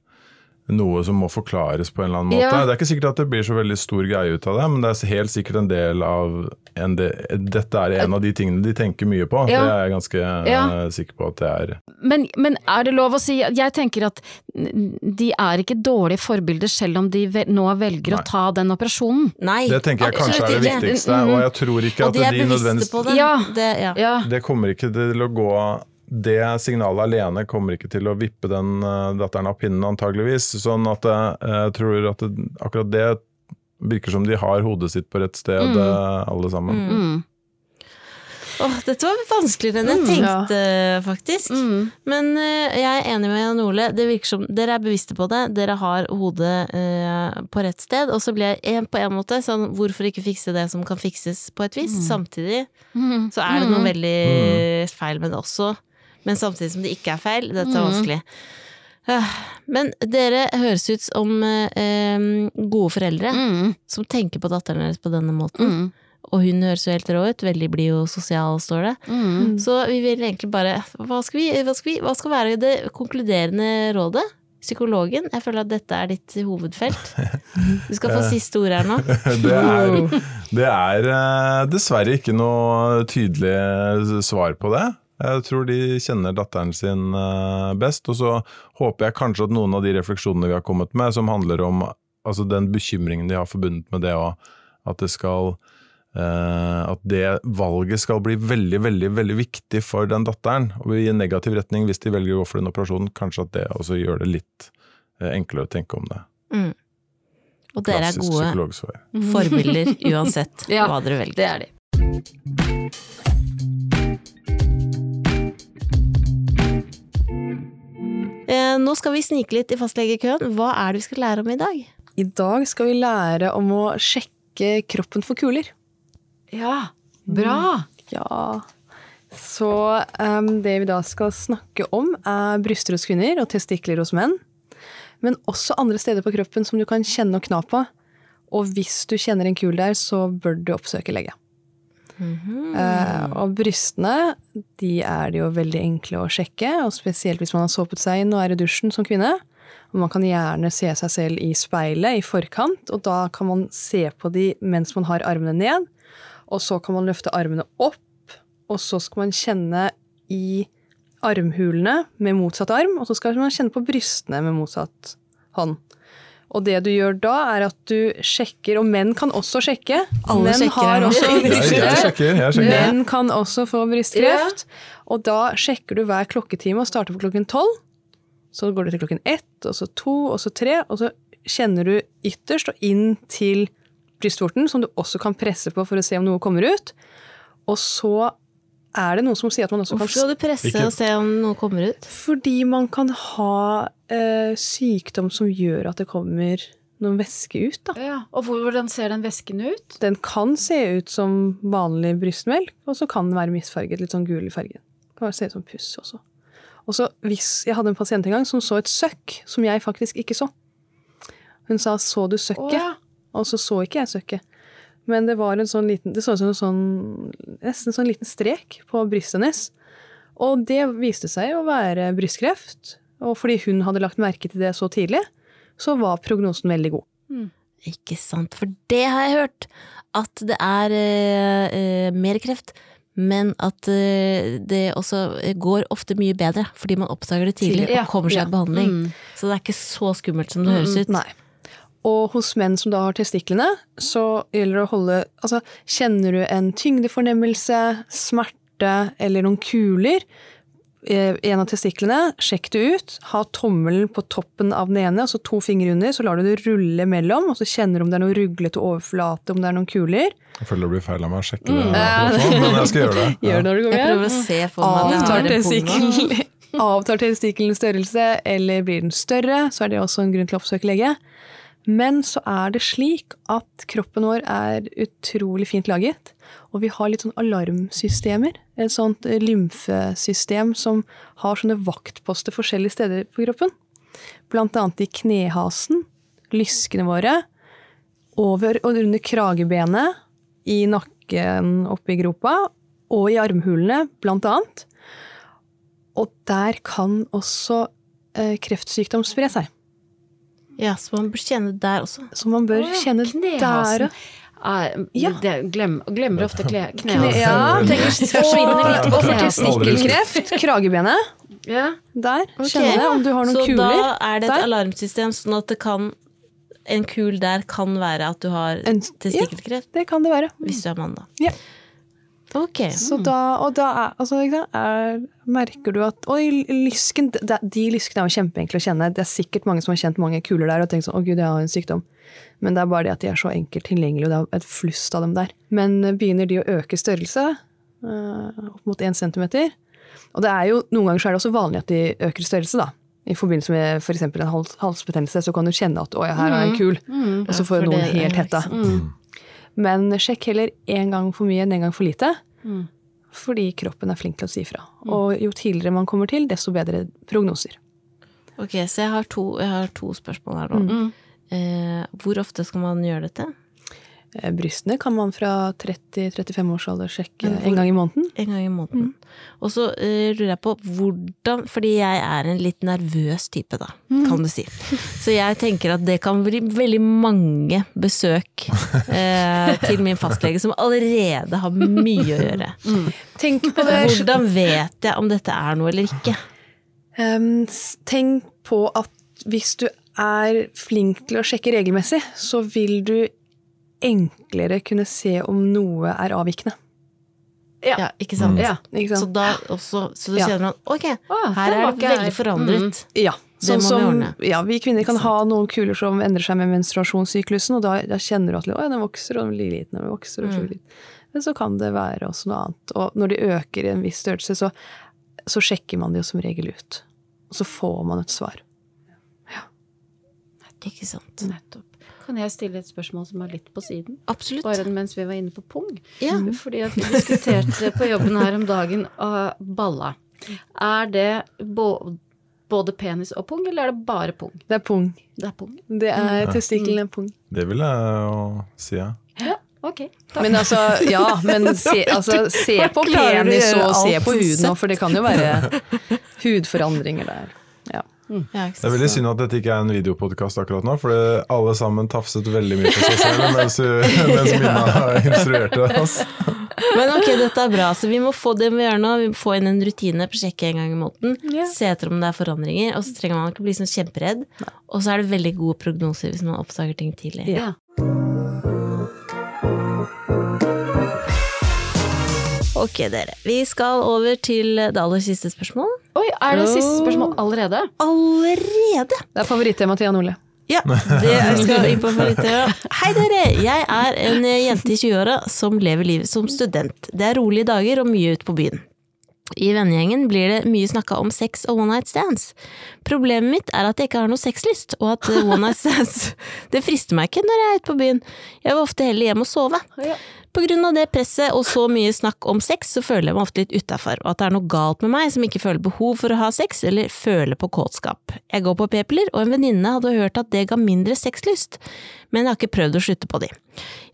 noe som må forklares på en eller annen måte. Ja. Det er ikke sikkert at det blir så veldig stor greie ut av det, men det er helt sikkert en del av en de, Dette er en av de tingene de tenker mye på. Ja. Det er jeg ganske Ja. eh, sikker på at det er. Men, men er det lov å si Jeg tenker at de er ikke dårlige forbilder selv om de nå velger Nei. å ta den operasjonen. Nei. Det tenker jeg kanskje er det viktigste, og jeg tror ikke at de er de bevisste på det. Ja. det. Det kommer ikke til å gå Det signalet alene kommer ikke til å vippe den eh, datteren av pinnen, antageligvis. Sånn at eh, jeg tror at det, akkurat det virker som de har hodet sitt på rett sted, Mm. eh, alle sammen. Mm. Åh, dette var vanskeligere enn jeg Mm, tenkte, faktisk. Mm. Men uh, jeg er enig med Jan Ole. Det virker som dere er bevisste på det. Dere har hodet uh, på rett sted. Og så blir jeg en, på en måte sånn Hvorfor ikke fikse det som kan fikses på et vis? Samtidig Mm. så er det noe Mm. veldig feil med det også. Men samtidig som det ikke er feil. Dette er Mm. vanskelig. Ah, Men dere høres ut som eh, gode foreldre Mm. som tenker på datteren deres på denne måten. Mm. Og hun høres jo helt rå ut. Veldig blid og sosial, står det. Mm. Så vi vil egentlig bare Hva skal, vi, hva skal, vi, hva skal være det konkluderende rådet? psykologen. Jeg føler at dette er ditt hovedfelt. *laughs* Du skal få siste ord her nå. *laughs* Det er, det er eh, dessverre ikke noe tydelig svar på det. Jeg tror de kjenner datteren sin eh, best, og så håper jeg kanskje at noen av de refleksjonene vi har kommet med, som handler om altså den bekymringen de har forbundet med det, og at det skal Uh, at det valget skal bli veldig veldig, veldig viktig for den datteren, og i en negativ retning hvis de velger å gå for den operasjonen. Kanskje at det også gjør det litt eh, enklere å tenke om det. Mm. Og dere er gode forbilder *laughs* uansett Ja, hva dere velger. Det er de. Nå skal vi snike litt i fastlegekøen. Hva er det vi skal lære om i dag? I dag skal vi lære om å sjekke kroppen for kuler. Ja, bra! Ja. Så um, det vi da skal snakke om, er bryster hos kvinner og testikler hos menn. Men også andre steder på kroppen som du kan kjenne og kna på. Og hvis du kjenner en kul der, så bør du oppsøke lege. Eh, og brystene de er det jo veldig enkle å sjekke, og spesielt hvis man har såpet seg inn og er i dusjen som kvinne. Og man kan gjerne se seg selv i speilet i forkant, og da kan man se på de mens man har armene ned. Og så kan man løfte armene opp, og så skal man kjenne i armhulene med motsatt arm, og så skal man kjenne på brystene med motsatt hånd. Og det du gjør da, er at du sjekker, og menn kan også sjekke. Alle menn sjekker har også brystkreft. sjekker, sjekker. Menn kan også få brystkreft. Og da sjekker du hver klokketime og starter på klokken tolv. Så går du til klokken ett, og så to, og så tre, og så kjenner du ytterst og inn til brystvorten, som du også kan presse på for å se om noe kommer ut. Og så er det noen som sier at man også Hvorfor kan skal du presse Ikke- og se om noe kommer ut? Fordi man kan ha eh, sykdom som gjør at det kommer noen væske ut, da. Ja, og hvordan ser den væsken ut? Den kan se ut som vanlig brystmelk, og så kan den være misfarget, litt sånn gul i fargen. Kan bare se ut som puss også. Og så hvis Jeg hadde en pasient en gang som så et søkk som jeg faktisk ikke så. Hun sa 'så du søkket'? ja. Og så så ikke jeg søkket. Men det var en sånn liten Det så ut som en sånn Nesten sånn liten strek på brystet hennes. Og det viste seg å være brystkreft. Og fordi hun hadde lagt merke til det så tidlig, så var prognosen veldig god. Ikke sant, for det har jeg hørt. At det er eh, eh, mer kreft, men at eh, det også går ofte mye bedre fordi man oppdager det tidlig Tidlig, og kommer seg ja. i behandling. Mm. Så det er ikke så skummelt som det høres ut. Nei. Og hos menn som da har testiklene, så gjelder det å holde Altså, kjenner du en tyngdefornemmelse, smerte eller noen kuler eh, i en av testiklene, sjekk det ut. Ha tommelen på toppen av den ene, altså to fingre under, så lar du det rulle mellom, og så kjenner du om det er noe ruglete overflate, om det er noen kuler. Jeg føler det blir feil av meg å sjekke det, mm. men jeg skal gjøre det. *laughs* Gjør det når du Jeg kommer prøver å se for meg jeg Avtar testikkelens *laughs* størrelse, eller blir den større, så er det også en grunn til å oppsøke lege. Men så er det slik at kroppen vår er utrolig fint laget. Og vi har litt sånn alarmsystemer. Et sånt eh, lymfesystem som har sånne vaktposter forskjellige steder på kroppen. Blant annet i knehasen, lyskene våre, over og under kragebenet, i nakken oppe i gropa, og i armhulene, blant annet. Og der kan også eh, kreftsykdom spre seg. Ja, så man bør kjenne der også. Så man bør oh, ja, kjenne knehasen. der Ah, Ja. det, glem, glemmer ofte kle, Kne, knehasen. ja, tenker forsvinner litt og for testikkelkreft, *laughs* kragebenet, Ja. der. Ok. Kjenne det, om du har noen så kuler. da er det et der. alarmsystem, sånn at det kan En kul der kan være at du har testikkelkreft? Ja, Det kan det være. hvis du er mann, da. Ja. Ok. Så da, og da er, altså, ikke sant, er, merker du at Oi, lysken de, de lyskene er jo kjempeenkle å kjenne. Det er sikkert mange som har kjent mange kuler der og tenkt sånn å gud, jeg har en sykdom. Men det er bare det at de er så enkelt tilgjengelige, og det er et flust av dem der. Men begynner de å øke størrelse, øh, opp mot én centimeter Og det er jo, noen ganger så er det også vanlig at de øker størrelse, da. I forbindelse med f.eks. en hals, halsbetennelse, så kan du kjenne at 'å ja, her er en kul', Mm. og så får ja, noen det helt hetta. Mm. Men sjekk heller én gang for mye enn én gang for lite. Mm. Fordi kroppen er flink til å si fra. Og jo tidligere man kommer til, desto bedre prognoser. Ok, så jeg har to, jeg har to spørsmål her nå. Mm. Eh, hvor ofte skal man gjøre dette? Eh, Brystene kan man fra 30-35 års alder sjekke en gang i måneden. En gang i måneden. Og så uh, lurer jeg på hvordan Fordi jeg er en litt nervøs type, da, kan du si. Så jeg tenker at det kan bli veldig mange besøk uh, *laughs* til min fastlege som allerede har mye å gjøre. Det. Hvordan vet jeg om dette er noe eller ikke? Um, tenk på at hvis du er flink til å sjekke regelmessig, så vil du enklere kunne se om noe er avvikende. Ja, ikke sant? Ja. Ikke Så da også, så da Ja. kjenner man ok, her er det veldig forandret. forandret. Ja, Det må som, vi ordne. ja, vi kvinner kan ha noen kuler som endrer seg med menstruasjonssyklusen, og da, da kjenner du at å, den vokser og den blir liten, og den vokser og Mm. liten. Men så kan det være også noe annet. Og når de øker i en viss størrelse, så, så sjekker man det jo som regel ut. Og så får man et svar. Ikke sant. Nettopp. Kan jeg stille et spørsmål som er litt på siden? Absolutt. Bare mens vi var inne på pung. Ja. Fordi at vi diskuterte på jobben her om dagen uh, balla. Er det både penis og pung, eller er det bare pung? Det er pung. Det er pung. Det er ja. testiklene pung. Det vil jeg jo si, ja. Ja, ok. Men altså, ja, men se, altså, se på penis og se på huden nå, òg, for det kan jo være hudforandringer der. Ja. Ja, Det er veldig synd at dette ikke er en videopodkast akkurat nå, for alle sammen tafset veldig mye på seg selv mens, *laughs* mens Minna instruerte oss. *laughs* Men ok, dette er bra. Så vi må få det vi gjør nå, vi må få inn en rutine på sjekke en gang i måneden. Yeah. Se etter om det er forandringer, og så trenger man ikke bli sånn kjemperedd. Og så er det veldig gode prognoser hvis man oppdager ting tidlig. Ja. Ok, dere. Vi skal over til det aller siste spørsmål. Oi, er det siste spørsmål allerede? Allerede! Det er favorittemaet til Jan Ole. Ja, *laughs* det skal inn på favoritter. Hei dere! Jeg er en jente i 20-åra som lever livet som student. Det er rolige dager og mye ute på byen. I vennegjengen blir det mye snakka om sex og one night stands. Problemet mitt er at jeg ikke har noe sexlyst, og at one night stands *laughs* det frister meg ikke når jeg er ute på byen. Jeg vil ofte heller hjem og sove. Av det presset og så mye snakk om sex, så føler jeg meg ofte litt utafor, og at det er noe galt med meg som ikke føler behov for å ha sex, eller føler på kåtskap. Jeg går på p-piller, og en venninne hadde hørt at det ga mindre sexlyst, men jeg har ikke prøvd å slutte på de.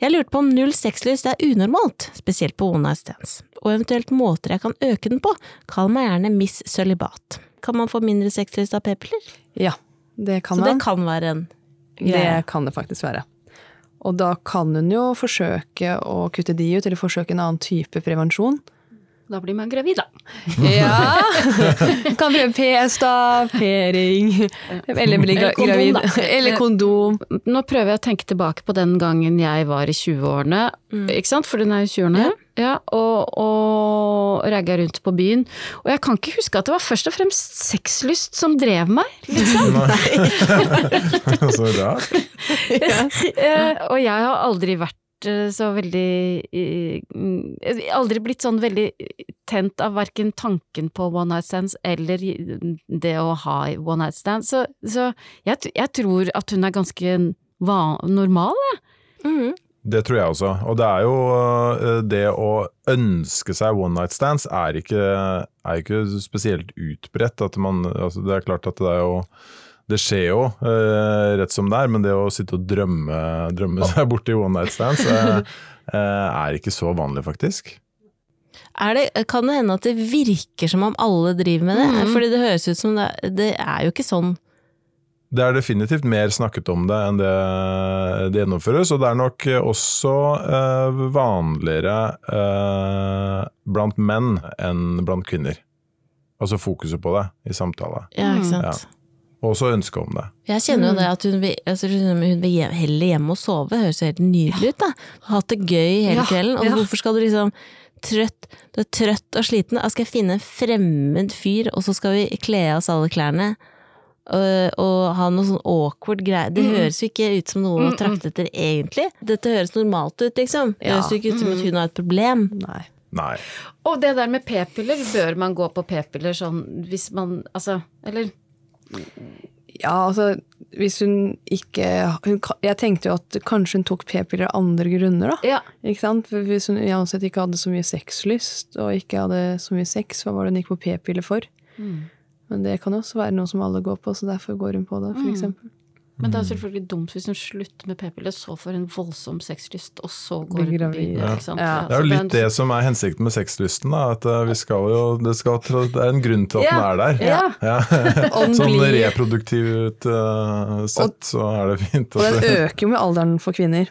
Jeg lurte på om null sexlyst er unormalt, spesielt på one night stands, og eventuelt måter jeg kan øke den på, kall meg gjerne Miss Sølibat. Kan man få mindre sexlyst av p-piller? Ja, det kan Så det kan være en greie? Det kan det faktisk være. Og da kan hun jo forsøke å kutte de ut, eller forsøke en annen type prevensjon. Da blir man gravid, da. *laughs* Ja! *laughs* Kan prøve PS, da. p-ring, eller bli gravid. Eller kondom, da. Eller kondom. Nå prøver jeg å tenke tilbake på den gangen jeg var i 20-årene, ikke sant, for den er jo 20-årene, ja, og, og ragga rundt på byen. Og jeg kan ikke huske at det var først og fremst sexlyst som drev meg, liksom. *laughs* Så rart. *laughs* Eh, og jeg har aldri vært eh, så veldig mm, Aldri blitt sånn veldig tent av verken tanken på one night stands eller det å ha one night stands. Så, så jeg, jeg tror at hun er ganske normal, jeg. Mhm. Det tror jeg også. Og det er jo øh, det å ønske seg one night stands er ikke, er ikke spesielt utbredt. At man, altså det er klart at det er jo det skjer jo øh, rett som det er, men det å sitte og drømme, drømme seg borti i one night stands øh, øh, *laughs* er ikke så vanlig, faktisk. Er det, kan det hende at det virker som om alle driver med det? Mm. Fordi det høres ut som det, det er jo ikke sånn. Det er definitivt mer snakket om det enn det det gjennomføres, og det er nok også eh, vanligere eh, blant menn enn blant kvinner. Altså fokuset på det i samtale. Ja, ikke sant. sant? Og også ønsket om det. Jeg kjenner jo det at hun vil, altså, hun vil heller hjemme og sove, høres helt nydelig ut da. Hatt det gøy hele Ja, kvelden, og ja. hvorfor skal du liksom trøtt, du er trøtt og sliten, da skal jeg finne en fremmed fyr, og så skal vi kle av oss alle klærne, og, og ha noe sånn awkward greie. Det Mm. høres jo ikke ut som noe å trakte etter egentlig. Dette høres normalt ut, liksom. Det høres jo ikke ut som at Mm. hun har et problem. Nei. Nei. Og det der med p-piller, bør man gå på p-piller sånn hvis man Altså, eller Ja, altså, hvis hun ikke hun, Jeg tenkte jo at kanskje hun tok p-piller av andre grunner, da. Ja. Ikke sant? For Hvis hun uansett ikke hadde så mye sexlyst, og ikke hadde så mye sex, hva var det hun gikk på p-piller for? Mm. Men det kan jo også være noe som alle går på, så derfor går hun på det, for Mm. eksempel. Men det er selvfølgelig dumt hvis hun slutter med p-piller, så får hun voldsom sexlyst, og så går hun gravid. Ja. Ja. Det er jo litt det som er hensikten med sexlysten. Da, at eh, vi skal jo, det, skal, det er en grunn til at den Ja. er der. Ja. Ja. *laughs* *laughs* Og Sånn reproduktivt uh, sett, så er det fint. og den *laughs* øker jo med alderen for kvinner.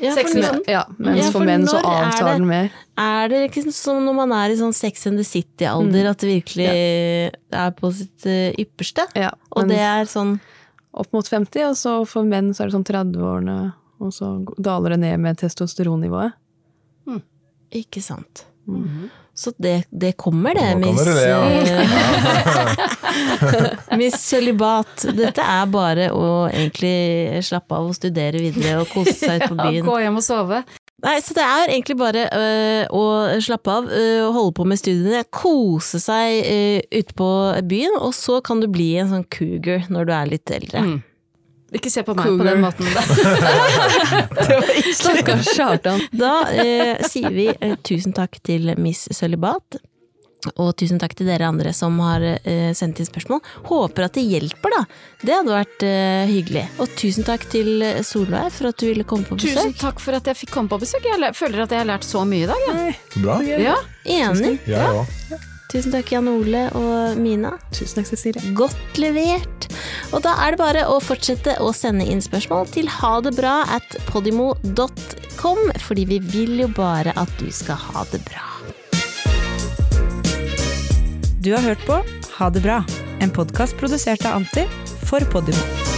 Ja, for Sexlysten? Ja, mens Ja, for for menn så avtar det- den mer. Er det ikke som når man er i sånn Sex and the City-alder, at det virkelig er på sitt eh, ypperste? Ja, Og det er sånn opp mot 50, og så for menn så er det sånn 30-årene, og så daler det ned med testosteronnivået. Ikke sant. Så det, det kommer, det, Miss det, ja. *laughs* Miss Sølibat. Dette er bare å egentlig slappe av og studere videre og kose seg ut på *laughs* Ja, byen. gå hjem og sove. Nei, så det er egentlig bare øh, å slappe av øh, holde på med studiene, kose seg øh, ute på byen, og så kan du bli en sånn cougar når du er litt eldre. Mm. Ikke se på meg Cougar. på den måten. Da. *laughs* Stakkars Kjartan. Da eh, sier vi eh, tusen takk til Miss Sølibat. Og tusen takk til dere andre som har eh, sendt inn spørsmål. Håper at det hjelper, da. Det hadde vært eh, hyggelig. Og tusen takk til øh, Solveig for at du ville komme på besøk. Tusen takk for at jeg fikk komme på besøk. Jeg føler at jeg har lært så mye i dag. Ja. bra. Ja. Enig. Jeg òg. Tusen takk, Jan Ole og Mina. Tusen takk, Cecilie. Godt levert. Og da er det bare å fortsette å sende inn spørsmål til hadebra at podimo.com, fordi vi vil jo bare at du skal ha det bra. Du har hørt på Ha det bra, en podkast produsert av Anti for Podimo.